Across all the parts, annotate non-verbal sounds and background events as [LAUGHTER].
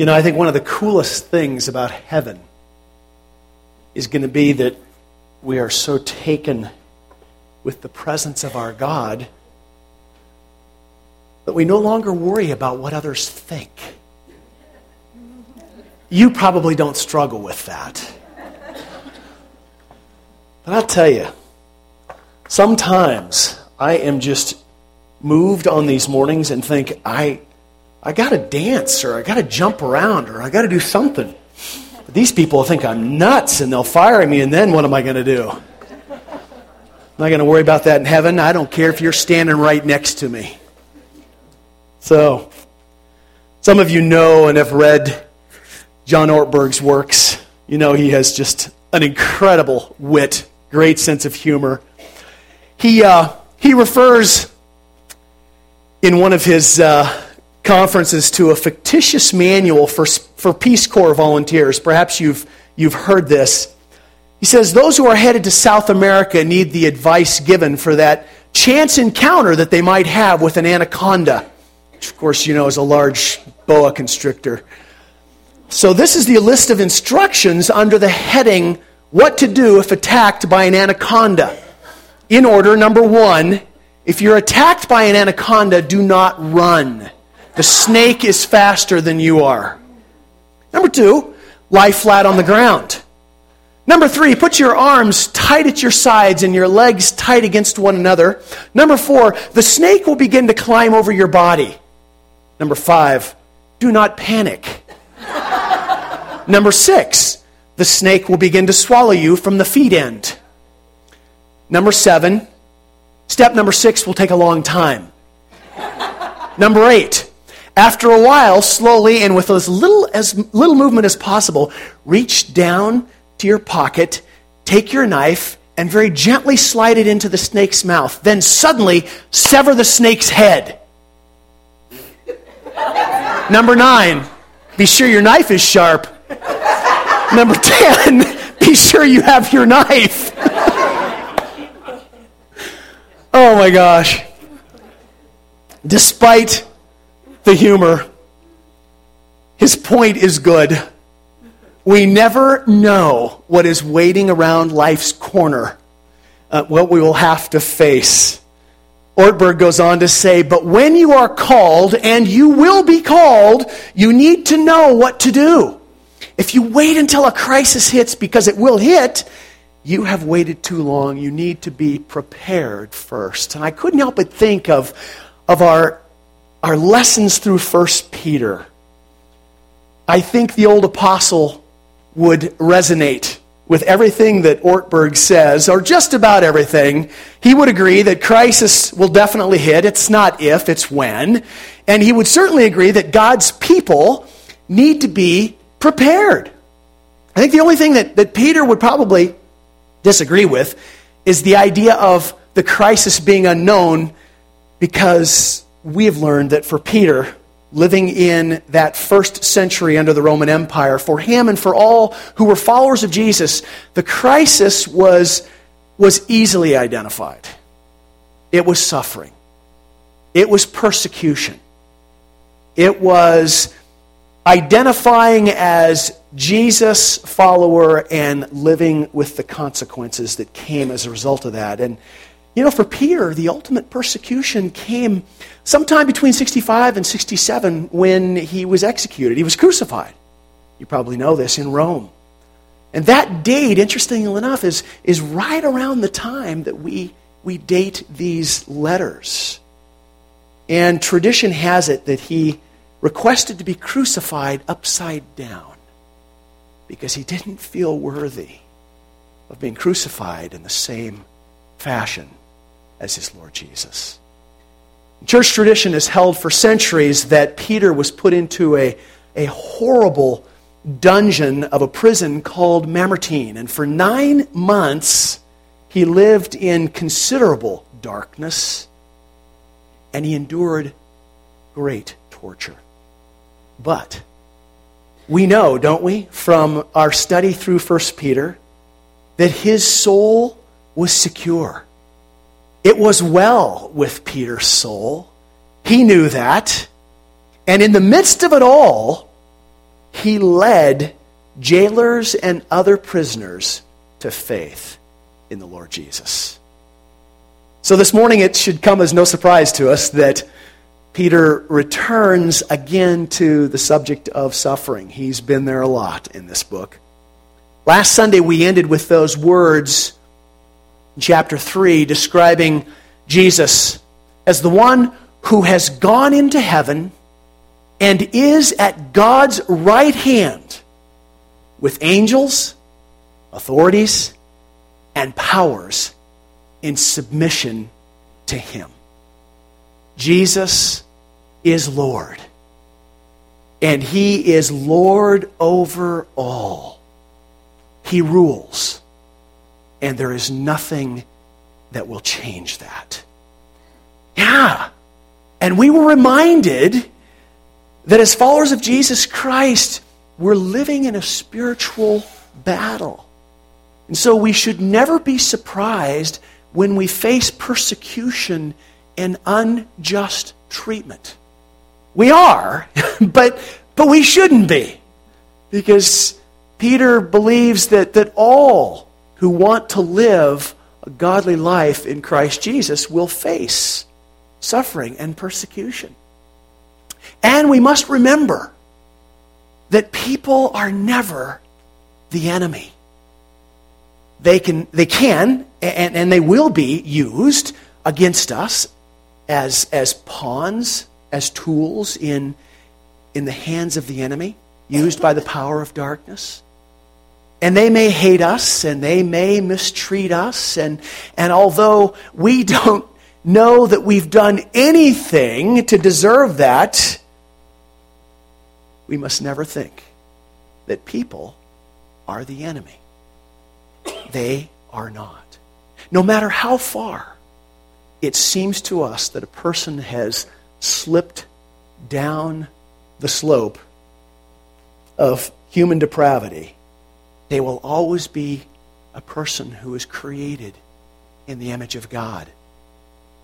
You know, I think one of the coolest things about heaven is going to be that we are so taken with the presence of our God that we no longer worry about what others think. You probably don't struggle with that. But I'll tell you, sometimes I am just moved on these mornings and think, I, I got to dance or I got to jump around or I got to do something. But these people think I'm nuts and they'll fire me, and then what am I going to do? I'm not going to worry about that in heaven. I don't care if you're standing right next to me. So, some of you know and have read John Ortberg's works. You know he has just an incredible wit, great sense of humor. He, uh, he refers in one of his uh, conferences to a fictitious manual for, for Peace Corps volunteers. Perhaps you've, you've heard this. He says, Those who are headed to South America need the advice given for that chance encounter that they might have with an anaconda, which, of course, you know is a large boa constrictor. So, this is the list of instructions under the heading What to Do if Attacked by an Anaconda. In order, number one, if you're attacked by an anaconda, do not run. The snake is faster than you are. Number two, lie flat on the ground. Number three, put your arms tight at your sides and your legs tight against one another. Number four, the snake will begin to climb over your body. Number five, do not panic. [LAUGHS] Number six, the snake will begin to swallow you from the feet end. Number seven, step number six will take a long time. Number eight, after a while, slowly and with as little, as little movement as possible, reach down to your pocket, take your knife, and very gently slide it into the snake's mouth. Then suddenly sever the snake's head. Number nine, be sure your knife is sharp. Number 10, [LAUGHS] be sure you have your knife. [LAUGHS] oh my gosh. Despite the humor. His point is good. We never know what is waiting around life's corner, uh, what we will have to face. Ortberg goes on to say, But when you are called, and you will be called, you need to know what to do. If you wait until a crisis hits, because it will hit, you have waited too long. You need to be prepared first. And I couldn't help but think of, of our our lessons through 1 Peter, I think the old apostle would resonate with everything that Ortberg says, or just about everything. He would agree that crisis will definitely hit. It's not if, it's when. And he would certainly agree that God's people need to be prepared. I think the only thing that, that Peter would probably disagree with is the idea of the crisis being unknown because we have learned that for Peter, living in that first century under the Roman Empire, for him and for all who were followers of Jesus, the crisis was, was easily identified. It was suffering, it was persecution, it was identifying as Jesus' follower and living with the consequences that came as a result of that. And you know, for Peter, the ultimate persecution came sometime between 65 and 67 when he was executed. He was crucified. You probably know this in Rome. And that date, interestingly enough, is, is right around the time that we, we date these letters. And tradition has it that he requested to be crucified upside down because he didn't feel worthy of being crucified in the same fashion as his Lord Jesus. Church tradition has held for centuries that Peter was put into a, a horrible dungeon of a prison called Mamertine. And for nine months, he lived in considerable darkness and he endured great torture. But we know, don't we, from our study through 1 Peter, that his soul was secure. It was well with Peter's soul. He knew that. And in the midst of it all, he led jailers and other prisoners to faith in the Lord Jesus. So this morning, it should come as no surprise to us that Peter returns again to the subject of suffering. He's been there a lot in this book. Last Sunday, we ended with those words chapter 3 describing Jesus as the one who has gone into heaven and is at God's right hand with angels, authorities, and powers in submission to Him. Jesus is Lord, and He is Lord over all. He rules, and there is nothing that will change that. Yeah. And we were reminded that as followers of Jesus Christ, we're living in a spiritual battle. And so we should never be surprised when we face persecution and unjust treatment. We are, [LAUGHS] but, but we shouldn't be. Because Peter believes that, that all who want to live a godly life in Christ Jesus will face suffering and persecution. And we must remember that people are never the enemy. They can, they can and, and they will be used against us as, as pawns, as tools in, in the hands of the enemy, used by the power of darkness. And they may hate us and they may mistreat us. And, and although we don't know that we've done anything to deserve that, we must never think that people are the enemy. They are not. No matter how far it seems to us that a person has slipped down the slope of human depravity, they will always be a person who is created in the image of God.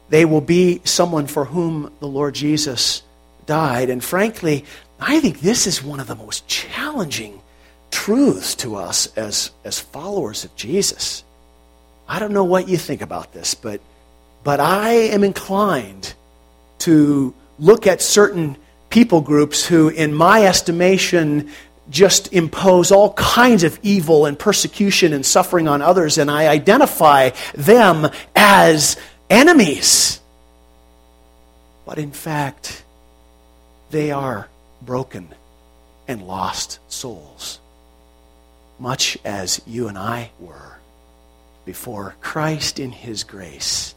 They will be someone for whom the Lord Jesus died. And frankly, I think this is one of the most challenging truths to us as, as followers of Jesus. I don't know what you think about this, but, but I am inclined to look at certain people groups who, in my estimation, just impose all kinds of evil and persecution and suffering on others, and I identify them as enemies. But in fact, they are broken and lost souls, much as you and I were before Christ, in His grace,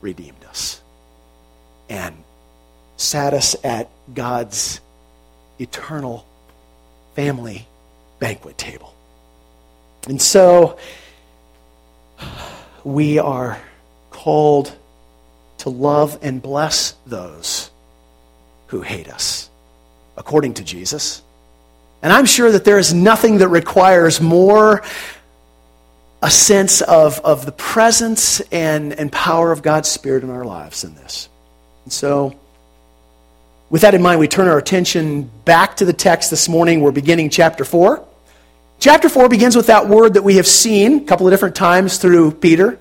redeemed us and sat us at God's eternal family banquet table. And so we are called to love and bless those who hate us, according to Jesus. And I'm sure that there is nothing that requires more a sense of, of the presence and, and power of God's Spirit in our lives than this. And so, with that in mind, we turn our attention back to the text this morning. We're beginning chapter 4. Chapter 4 begins with that word that we have seen a couple of different times through Peter,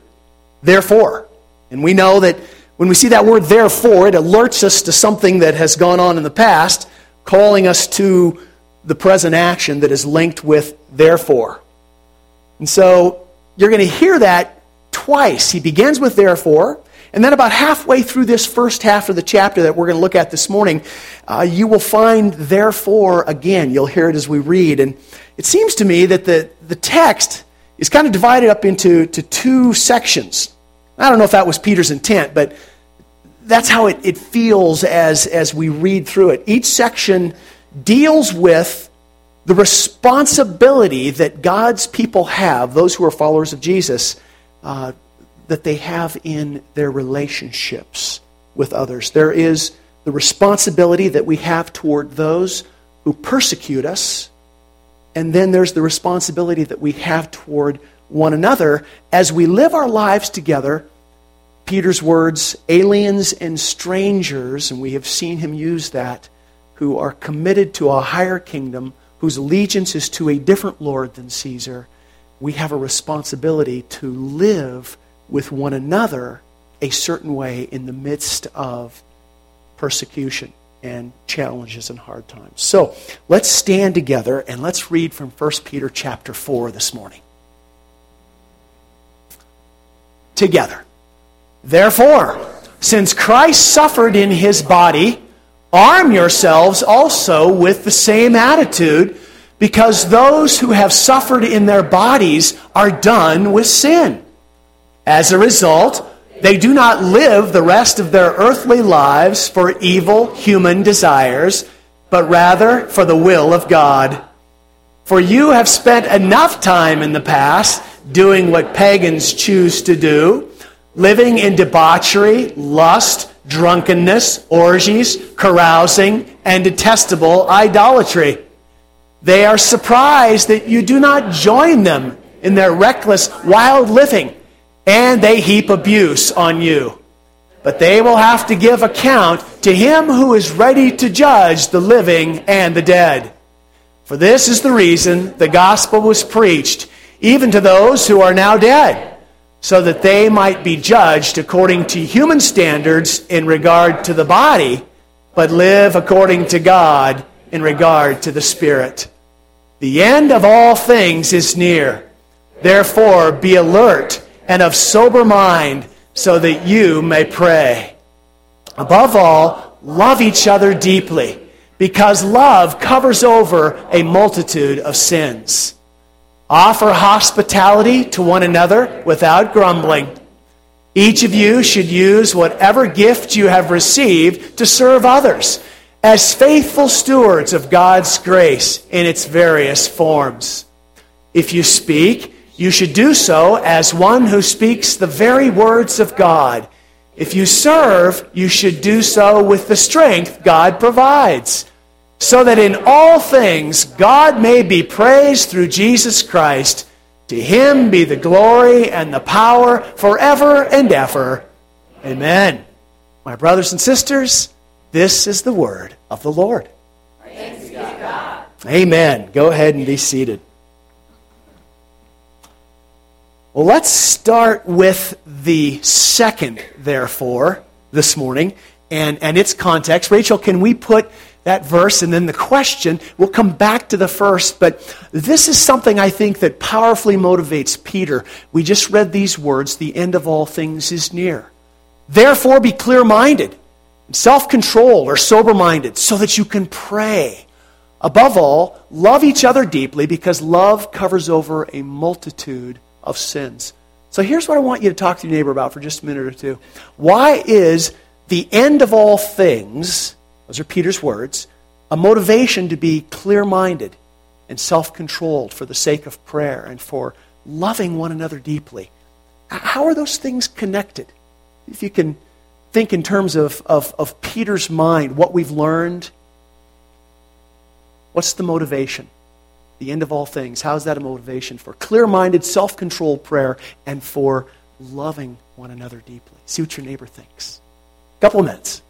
therefore. And we know that when we see that word therefore, it alerts us to something that has gone on in the past, calling us to the present action that is linked with therefore. And so you're going to hear that twice. He begins with therefore, and then about halfway through this first half of the chapter that we're going to look at this morning, uh, you will find therefore again. You'll hear it as we read. And it seems to me that the, the text is kind of divided up into to two sections. I don't know if that was Peter's intent, but that's how it, it feels as, as we read through it. Each section deals with the responsibility that God's people have, those who are followers of Jesus, uh, that they have in their relationships with others. There is the responsibility that we have toward those who persecute us, and then there's the responsibility that we have toward one another as we live our lives together. Peter's words, aliens and strangers, and we have seen him use that, who are committed to a higher kingdom whose allegiance is to a different Lord than Caesar, we have a responsibility to live with one another a certain way in the midst of persecution and challenges and hard times. So let's stand together and let's read from 1 Peter chapter 4 this morning. Together. Therefore, since Christ suffered in his body, arm yourselves also with the same attitude, because those who have suffered in their bodies are done with sin. As a result, they do not live the rest of their earthly lives for evil human desires, but rather for the will of God. For you have spent enough time in the past doing what pagans choose to do, living in debauchery, lust, drunkenness, orgies, carousing, and detestable idolatry. They are surprised that you do not join them in their reckless, wild living and they heap abuse on you. But they will have to give account to him who is ready to judge the living and the dead. For this is the reason the gospel was preached, even to those who are now dead, so that they might be judged according to human standards in regard to the body, but live according to God in regard to the spirit. The end of all things is near. Therefore, be alert and of sober mind so that you may pray. Above all, love each other deeply because love covers over a multitude of sins. Offer hospitality to one another without grumbling. Each of you should use whatever gift you have received to serve others as faithful stewards of God's grace in its various forms. If you speak, you should do so as one who speaks the very words of God. If you serve, you should do so with the strength God provides, so that in all things God may be praised through Jesus Christ. To him be the glory and the power forever and ever. Amen. My brothers and sisters, this is the word of the Lord. Amen. Go ahead and be seated. Well, let's start with the second, therefore, this morning and, and its context. Rachel, can we put that verse and then the question? We'll come back to the first, but this is something I think that powerfully motivates Peter. We just read these words the end of all things is near. Therefore, be clear minded, self controlled, or sober minded, so that you can pray. Above all, love each other deeply because love covers over a multitude of sins. So here's what I want you to talk to your neighbor about for just a minute or two. Why is the end of all things, those are Peter's words, a motivation to be clear minded and self controlled for the sake of prayer and for loving one another deeply? How are those things connected? If you can think in terms of, of, of Peter's mind, what we've learned, what's the motivation? The end of all things. How is that a motivation for clear minded, self controlled prayer and for loving one another deeply? See what your neighbor thinks. Couple of minutes.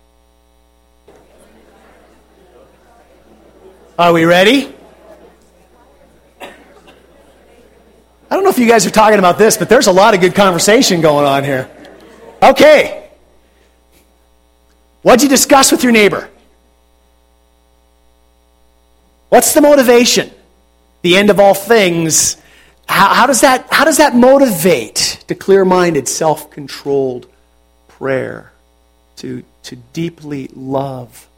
Are we ready? I don't know if you guys are talking about this, but there's a lot of good conversation going on here. Okay. What'd you discuss with your neighbor? What's the motivation? The end of all things, how, how, does, that, how does that motivate to clear minded, self controlled prayer? To, to deeply love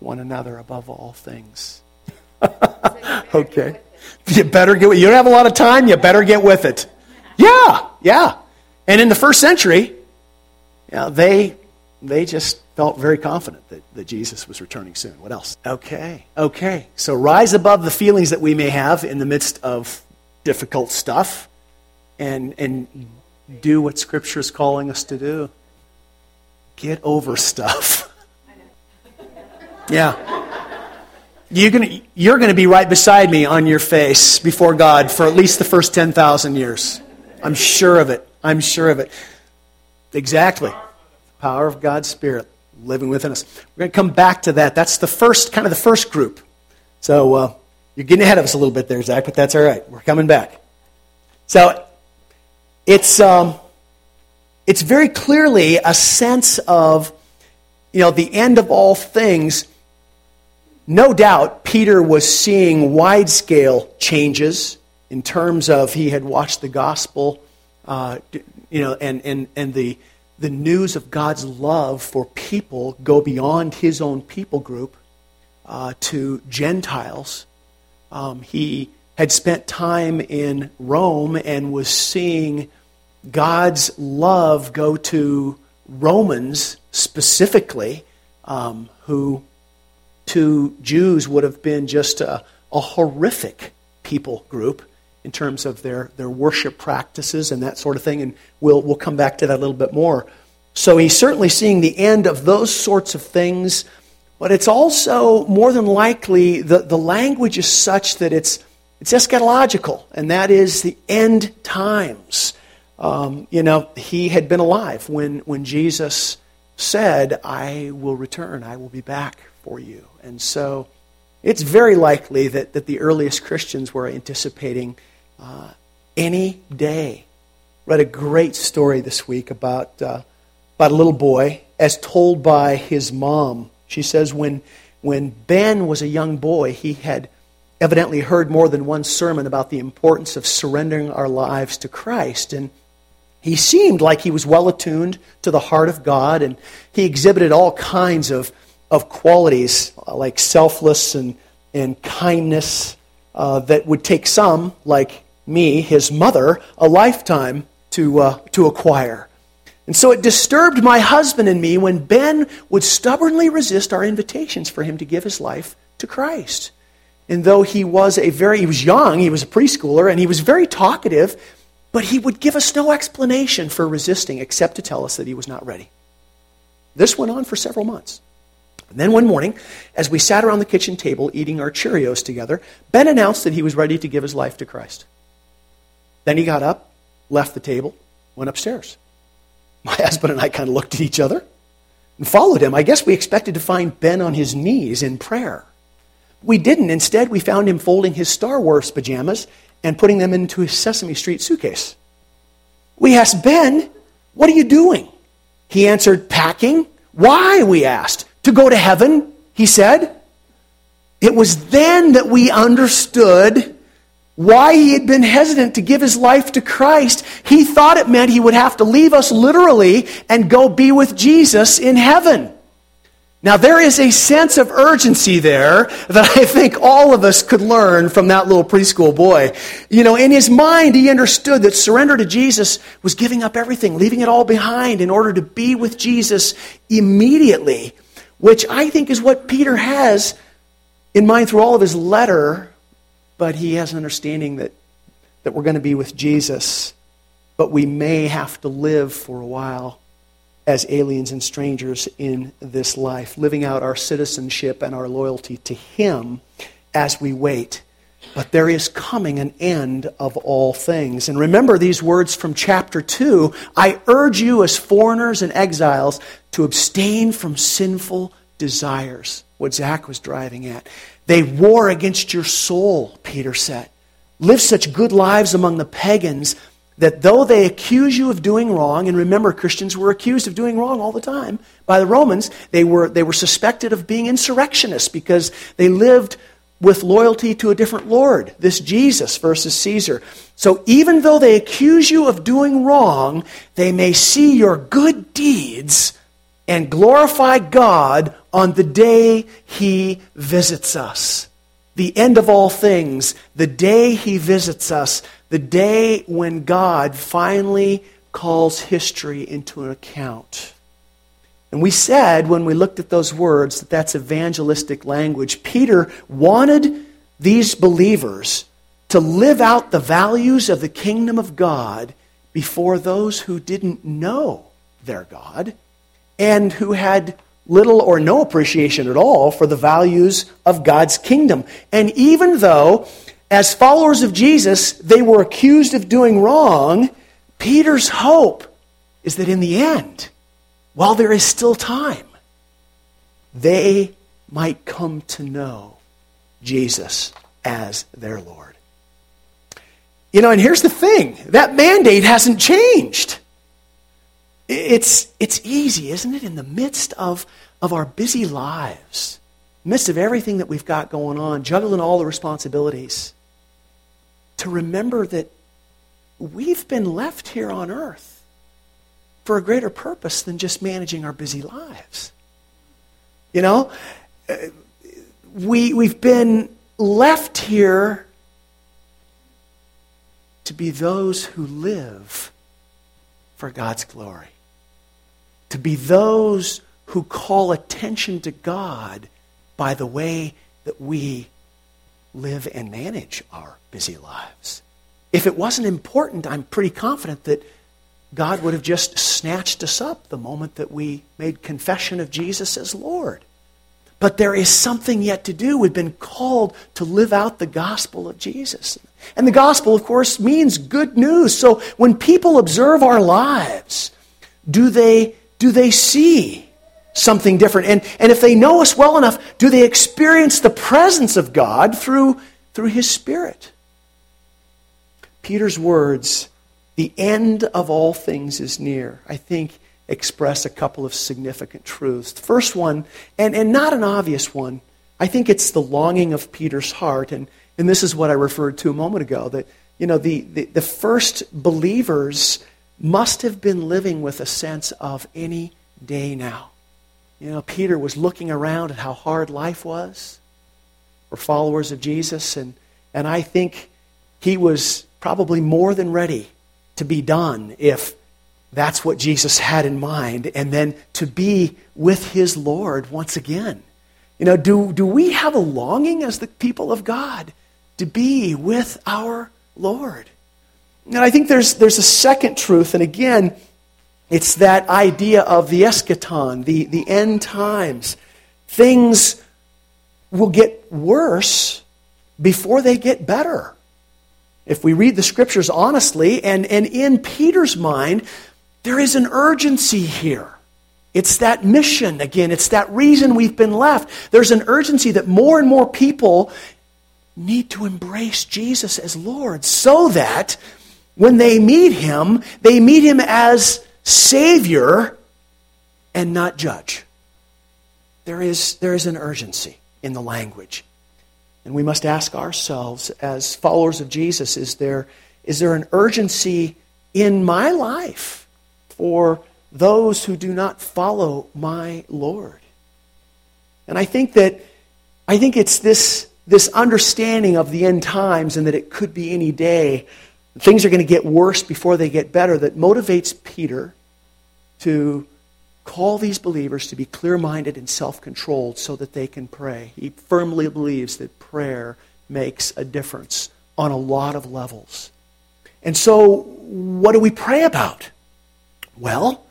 one another above all things. [LAUGHS] okay. You better get with. You don't have a lot of time, you better get with it. Yeah, yeah. And in the first century, you know, they, they just felt very confident that, that Jesus was returning soon. What else? Okay, okay. So rise above the feelings that we may have in the midst of difficult stuff and, and do what Scripture is calling us to do. Get over stuff. [LAUGHS] Yeah. You're going you're to be right beside me on your face before God for at least the first 10,000 years. I'm sure of it. I'm sure of it. Exactly. Power of God's Spirit living within us. We're going to come back to that. That's the first, kind of the first group. So uh, You're getting ahead of us a little bit there, Zach, but that's all right. We're coming back. So it's, um, it's very clearly a sense of, you know, the end of all things. No doubt Peter was seeing wide scale changes in terms of he had watched the gospel, uh, you know, and, and, and the, the news of God's love for people go beyond his own people group uh, to Gentiles. Um, he had spent time in Rome and was seeing God's love go to Romans specifically, um, who to Jews would have been just a, a horrific people group in terms of their, their worship practices and that sort of thing. And we'll, we'll come back to that a little bit more. So he's certainly seeing the end of those sorts of things, but it's also more than likely the, the language is such that it's, it's eschatological, and that is the end times. Um, you know, he had been alive when, when Jesus said, I will return, I will be back for you. And so it's very likely that, that the earliest Christians were anticipating uh, any day. Read a great story this week about, uh, about a little boy as told by his mom. She says, when, when Ben was a young boy, he had evidently heard more than one sermon about the importance of surrendering our lives to Christ. And he seemed like he was well attuned to the heart of God, and he exhibited all kinds of, of qualities uh, like selfless and, and kindness uh, that would take some, like me, his mother, a lifetime to, uh, to acquire. And so it disturbed my husband and me when Ben would stubbornly resist our invitations for him to give his life to Christ. And though he was a very, he was young, he was a preschooler, and he was very talkative, but he would give us no explanation for resisting except to tell us that he was not ready. This went on for several months. And then one morning, as we sat around the kitchen table eating our Cheerios together, Ben announced that he was ready to give his life to Christ. Then he got up, left the table, went upstairs. My [LAUGHS] husband and I kind of looked at each other and followed him. I guess we expected to find Ben on his knees in prayer. We didn't. Instead, we found him folding his Star Wars pajamas and putting them into his Sesame Street suitcase. We asked Ben, What are you doing? He answered, Packing. Why? We asked. To go to heaven, he said. It was then that we understood why he had been hesitant to give his life to Christ. He thought it meant he would have to leave us literally and go be with Jesus in heaven. Now, there is a sense of urgency there that I think all of us could learn from that little preschool boy. You know, in his mind, he understood that surrender to Jesus was giving up everything, leaving it all behind in order to be with Jesus immediately, which I think is what Peter has in mind through all of his letter, but he has an understanding that, that we're going to be with Jesus, but we may have to live for a while as aliens and strangers in this life, living out our citizenship and our loyalty to Him as we wait. But there is coming an end of all things. And remember these words from chapter 2 I urge you, as foreigners and exiles, to abstain from sinful desires. What Zach was driving at. They war against your soul, Peter said. Live such good lives among the pagans that though they accuse you of doing wrong, and remember, Christians were accused of doing wrong all the time by the Romans, they were, they were suspected of being insurrectionists because they lived with loyalty to a different Lord, this Jesus versus Caesar. So even though they accuse you of doing wrong, they may see your good deeds and glorify God on the day He visits us. The end of all things, the day He visits us, the day when God finally calls history into an account. And we said when we looked at those words that that's evangelistic language. Peter wanted these believers to live out the values of the kingdom of God before those who didn't know their God and who had little or no appreciation at all for the values of God's kingdom. And even though as followers of Jesus, they were accused of doing wrong. Peter's hope is that in the end, while there is still time, they might come to know Jesus as their Lord. You know, and here's the thing that mandate hasn't changed. It's, it's easy, isn't it, in the midst of, of our busy lives, midst of everything that we've got going on, juggling all the responsibilities, to remember that we've been left here on earth for a greater purpose than just managing our busy lives. You know, uh, we, we've been left here to be those who live for God's glory, to be those who call attention to God by the way that we live and manage our busy lives. If it wasn't important, I'm pretty confident that God would have just snatched us up the moment that we made confession of Jesus as Lord. But there is something yet to do. We've been called to live out the gospel of Jesus. And the gospel, of course, means good news. So when people observe our lives, do they, do they see something different? And, and if they know us well enough, do they experience the presence of God through, through His Spirit? Peter's words, the end of all things is near, I think express a couple of significant truths. The first one, and, and not an obvious one, I think it's the longing of Peter's heart. And, and this is what I referred to a moment ago that, you know, the, the, the first believers must have been living with a sense of any day now. You know, Peter was looking around at how hard life was for followers of Jesus, and, and I think he was probably more than ready to be done if that's what Jesus had in mind, and then to be with his Lord once again. You know, do, do we have a longing as the people of God to be with our Lord? And I think there's, there's a second truth, and again, it's that idea of the eschaton, the, the end times. Things will get worse before they get better. If we read the scriptures honestly, and, and in Peter's mind, there is an urgency here. It's that mission again. It's that reason we've been left. There's an urgency that more and more people need to embrace Jesus as Lord so that when they meet him, they meet him as Savior and not judge. There is, there is an urgency in the language. And we must ask ourselves, as followers of Jesus, is there, is there an urgency in my life? for those who do not follow my Lord. And I think that I think it's this, this understanding of the end times and that it could be any day. Things are going to get worse before they get better that motivates Peter to call these believers to be clear minded and self controlled so that they can pray. He firmly believes that prayer makes a difference on a lot of levels. And so, what do we pray about? Well,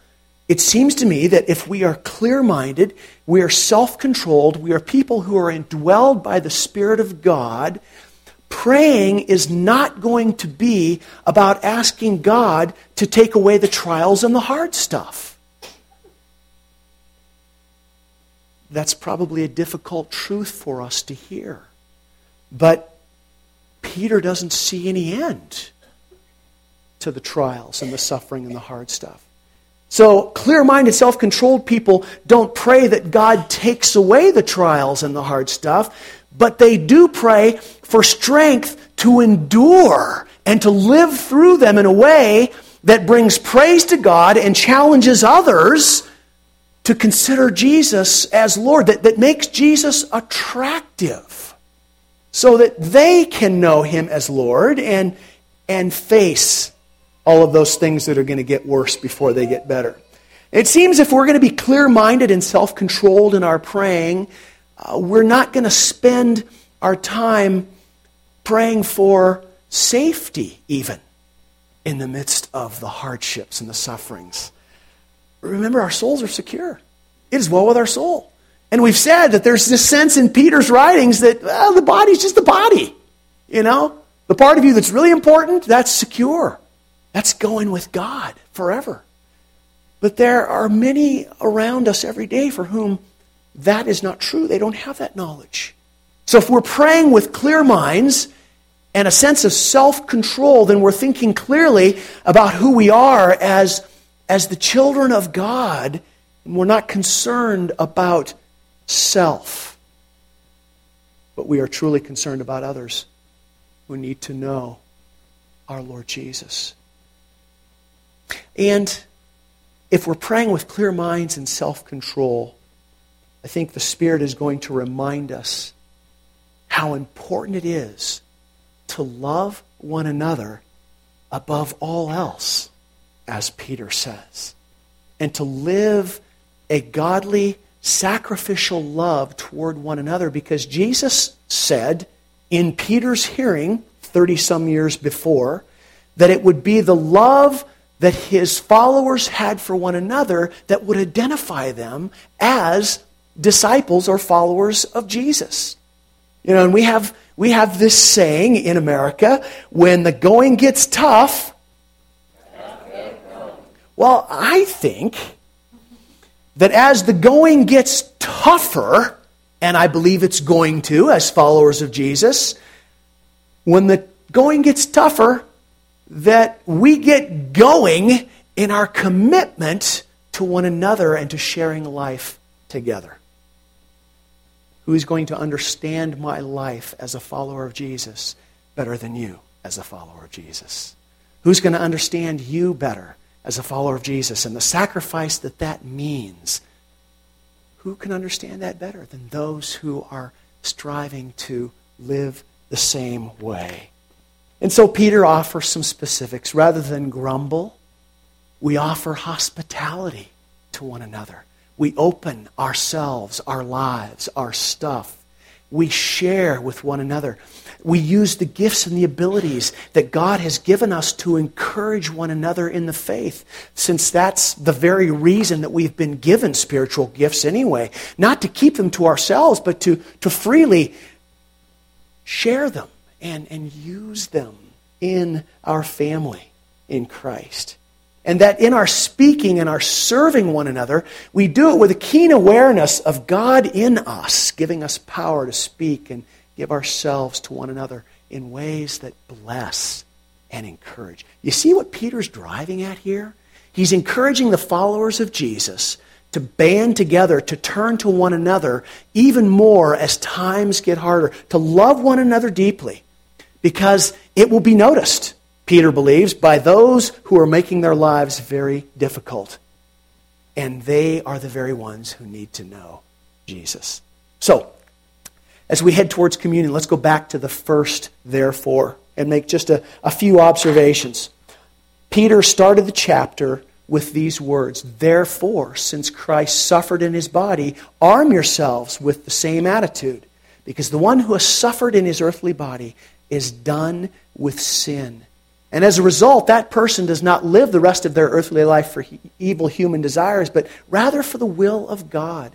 it seems to me that if we are clear minded, we are self controlled, we are people who are indwelled by the Spirit of God, praying is not going to be about asking God to take away the trials and the hard stuff. That's probably a difficult truth for us to hear. But Peter doesn't see any end to the trials and the suffering and the hard stuff. So, clear minded, self controlled people don't pray that God takes away the trials and the hard stuff, but they do pray for strength to endure and to live through them in a way that brings praise to God and challenges others to consider Jesus as Lord, that, that makes Jesus attractive so that they can know Him as Lord and, and face all of those things that are going to get worse before they get better. It seems if we're going to be clear minded and self controlled in our praying, uh, we're not going to spend our time praying for safety, even in the midst of the hardships and the sufferings. Remember, our souls are secure. It is well with our soul. And we've said that there's this sense in Peter's writings that well, the body's just the body. You know? The part of you that's really important, that's secure. That's going with God forever. But there are many around us every day for whom that is not true. They don't have that knowledge. So if we're praying with clear minds and a sense of self control, then we're thinking clearly about who we are as, as the children of God, and we're not concerned about self. But we are truly concerned about others who need to know our Lord Jesus. And if we're praying with clear minds and self control, I think the Spirit is going to remind us how important it is to love one another above all else, as Peter says, and to live a godly, sacrificial love toward one another because Jesus said in Peter's hearing 30 some years before that it would be the love that his followers had for one another that would identify them as disciples or followers of Jesus. You know, and we have, we have this saying in America when the going gets tough. Well, I think that as the going gets tougher, and I believe it's going to as followers of Jesus, when the going gets tougher, that we get going in our commitment to one another and to sharing life together. Who is going to understand my life as a follower of Jesus better than you as a follower of Jesus? Who's going to understand you better as a follower of Jesus and the sacrifice that that means? Who can understand that better than those who are striving to live the same way? And so Peter offers some specifics. Rather than grumble, we offer hospitality to one another. We open ourselves, our lives, our stuff. We share with one another. We use the gifts and the abilities that God has given us to encourage one another in the faith, since that's the very reason that we've been given spiritual gifts anyway. Not to keep them to ourselves, but to, to freely share them and, and use them in our family in Christ. And that in our speaking and our serving one another, we do it with a keen awareness of God in us, giving us power to speak and give ourselves to one another in ways that bless and encourage. You see what Peter's driving at here? He's encouraging the followers of Jesus to band together, to turn to one another even more as times get harder, to love one another deeply because it will be noticed, Peter believes, by those who are making their lives very difficult. And they are the very ones who need to know Jesus. So, as we head towards communion, let's go back to the first therefore and make just a, a few observations. Peter started the chapter with these words Therefore, since Christ suffered in his body, arm yourselves with the same attitude, because the one who has suffered in his earthly body is done with sin. And as a result, that person does not live the rest of their earthly life for evil human desires, but rather for the will of God.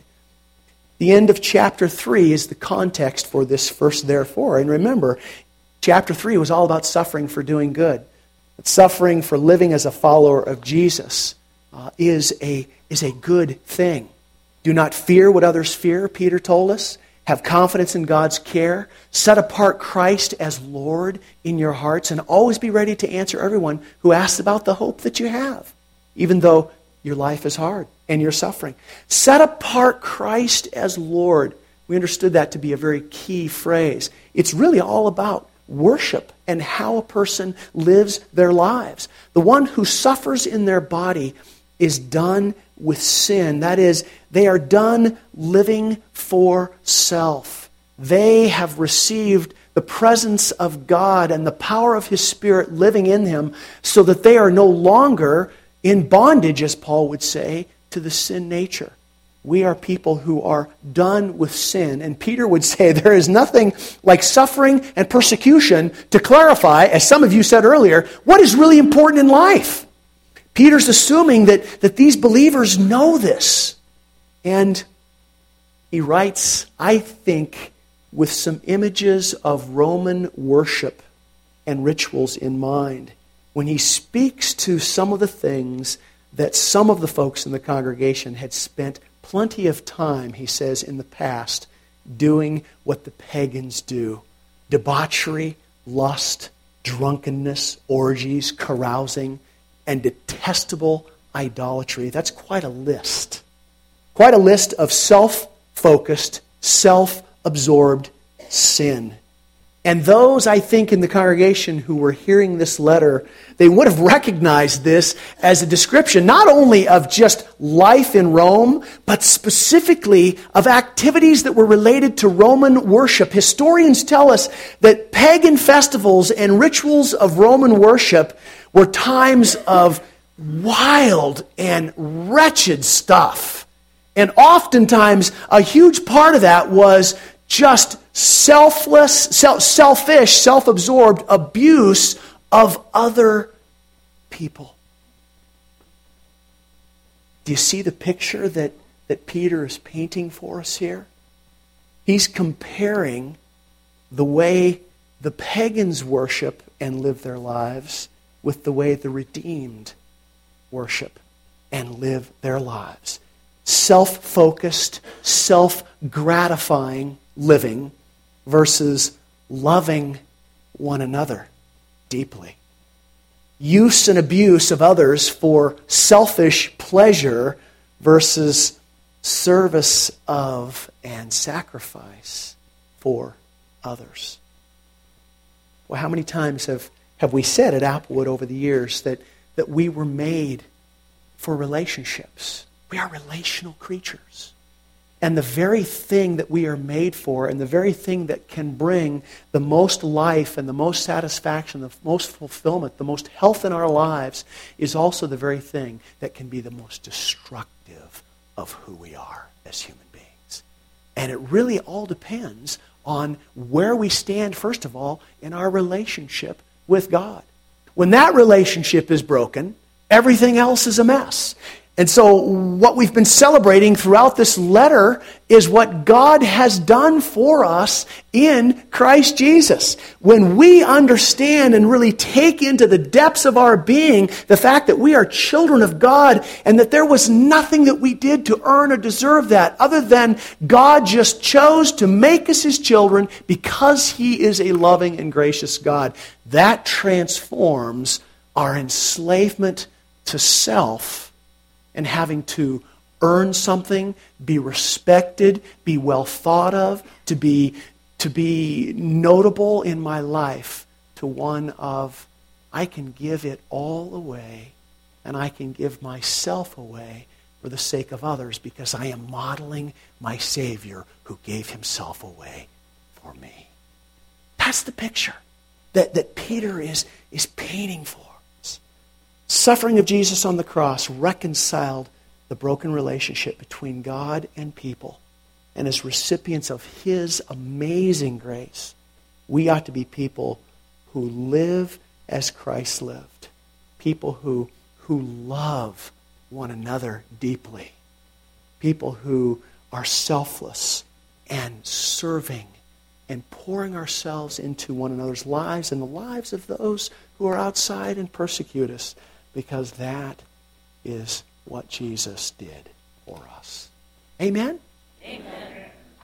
The end of chapter 3 is the context for this first therefore. And remember, chapter 3 was all about suffering for doing good. But suffering for living as a follower of Jesus uh, is, a, is a good thing. Do not fear what others fear, Peter told us. Have confidence in God's care. Set apart Christ as Lord in your hearts and always be ready to answer everyone who asks about the hope that you have, even though your life is hard and you're suffering. Set apart Christ as Lord. We understood that to be a very key phrase. It's really all about worship and how a person lives their lives. The one who suffers in their body is done with sin. That is, they are done living for self. They have received the presence of God and the power of His Spirit living in them so that they are no longer in bondage, as Paul would say, to the sin nature. We are people who are done with sin. And Peter would say [LAUGHS] there is nothing like suffering and persecution to clarify, as some of you said earlier, what is really important in life. Peter's assuming that, that these believers know this. And he writes, I think, with some images of Roman worship and rituals in mind when he speaks to some of the things that some of the folks in the congregation had spent plenty of time, he says, in the past doing what the pagans do debauchery, lust, drunkenness, orgies, carousing, and detestable idolatry. That's quite a list. Quite a list of self focused, self absorbed sin. And those, I think, in the congregation who were hearing this letter, they would have recognized this as a description not only of just life in Rome, but specifically of activities that were related to Roman worship. Historians tell us that pagan festivals and rituals of Roman worship were times of wild and wretched stuff. And oftentimes, a huge part of that was just selfless, self, selfish, self absorbed abuse of other people. Do you see the picture that, that Peter is painting for us here? He's comparing the way the pagans worship and live their lives with the way the redeemed worship and live their lives. Self focused, self gratifying living versus loving one another deeply. Use and abuse of others for selfish pleasure versus service of and sacrifice for others. Well, how many times have, have we said at Applewood over the years that, that we were made for relationships? We are relational creatures. And the very thing that we are made for, and the very thing that can bring the most life and the most satisfaction, the most fulfillment, the most health in our lives, is also the very thing that can be the most destructive of who we are as human beings. And it really all depends on where we stand, first of all, in our relationship with God. When that relationship is broken, everything else is a mess. And so, what we've been celebrating throughout this letter is what God has done for us in Christ Jesus. When we understand and really take into the depths of our being the fact that we are children of God and that there was nothing that we did to earn or deserve that other than God just chose to make us his children because he is a loving and gracious God, that transforms our enslavement to self and having to earn something, be respected, be well thought of, to be, to be notable in my life, to one of, I can give it all away and I can give myself away for the sake of others because I am modeling my Savior who gave himself away for me. That's the picture that, that Peter is, is painting for suffering of Jesus on the cross reconciled the broken relationship between God and people. And as recipients of His amazing grace, we ought to be people who live as Christ lived, people who, who love one another deeply, people who are selfless and serving and pouring ourselves into one another's lives and the lives of those who are outside and persecute us because that is what Jesus did for us. Amen? Amen.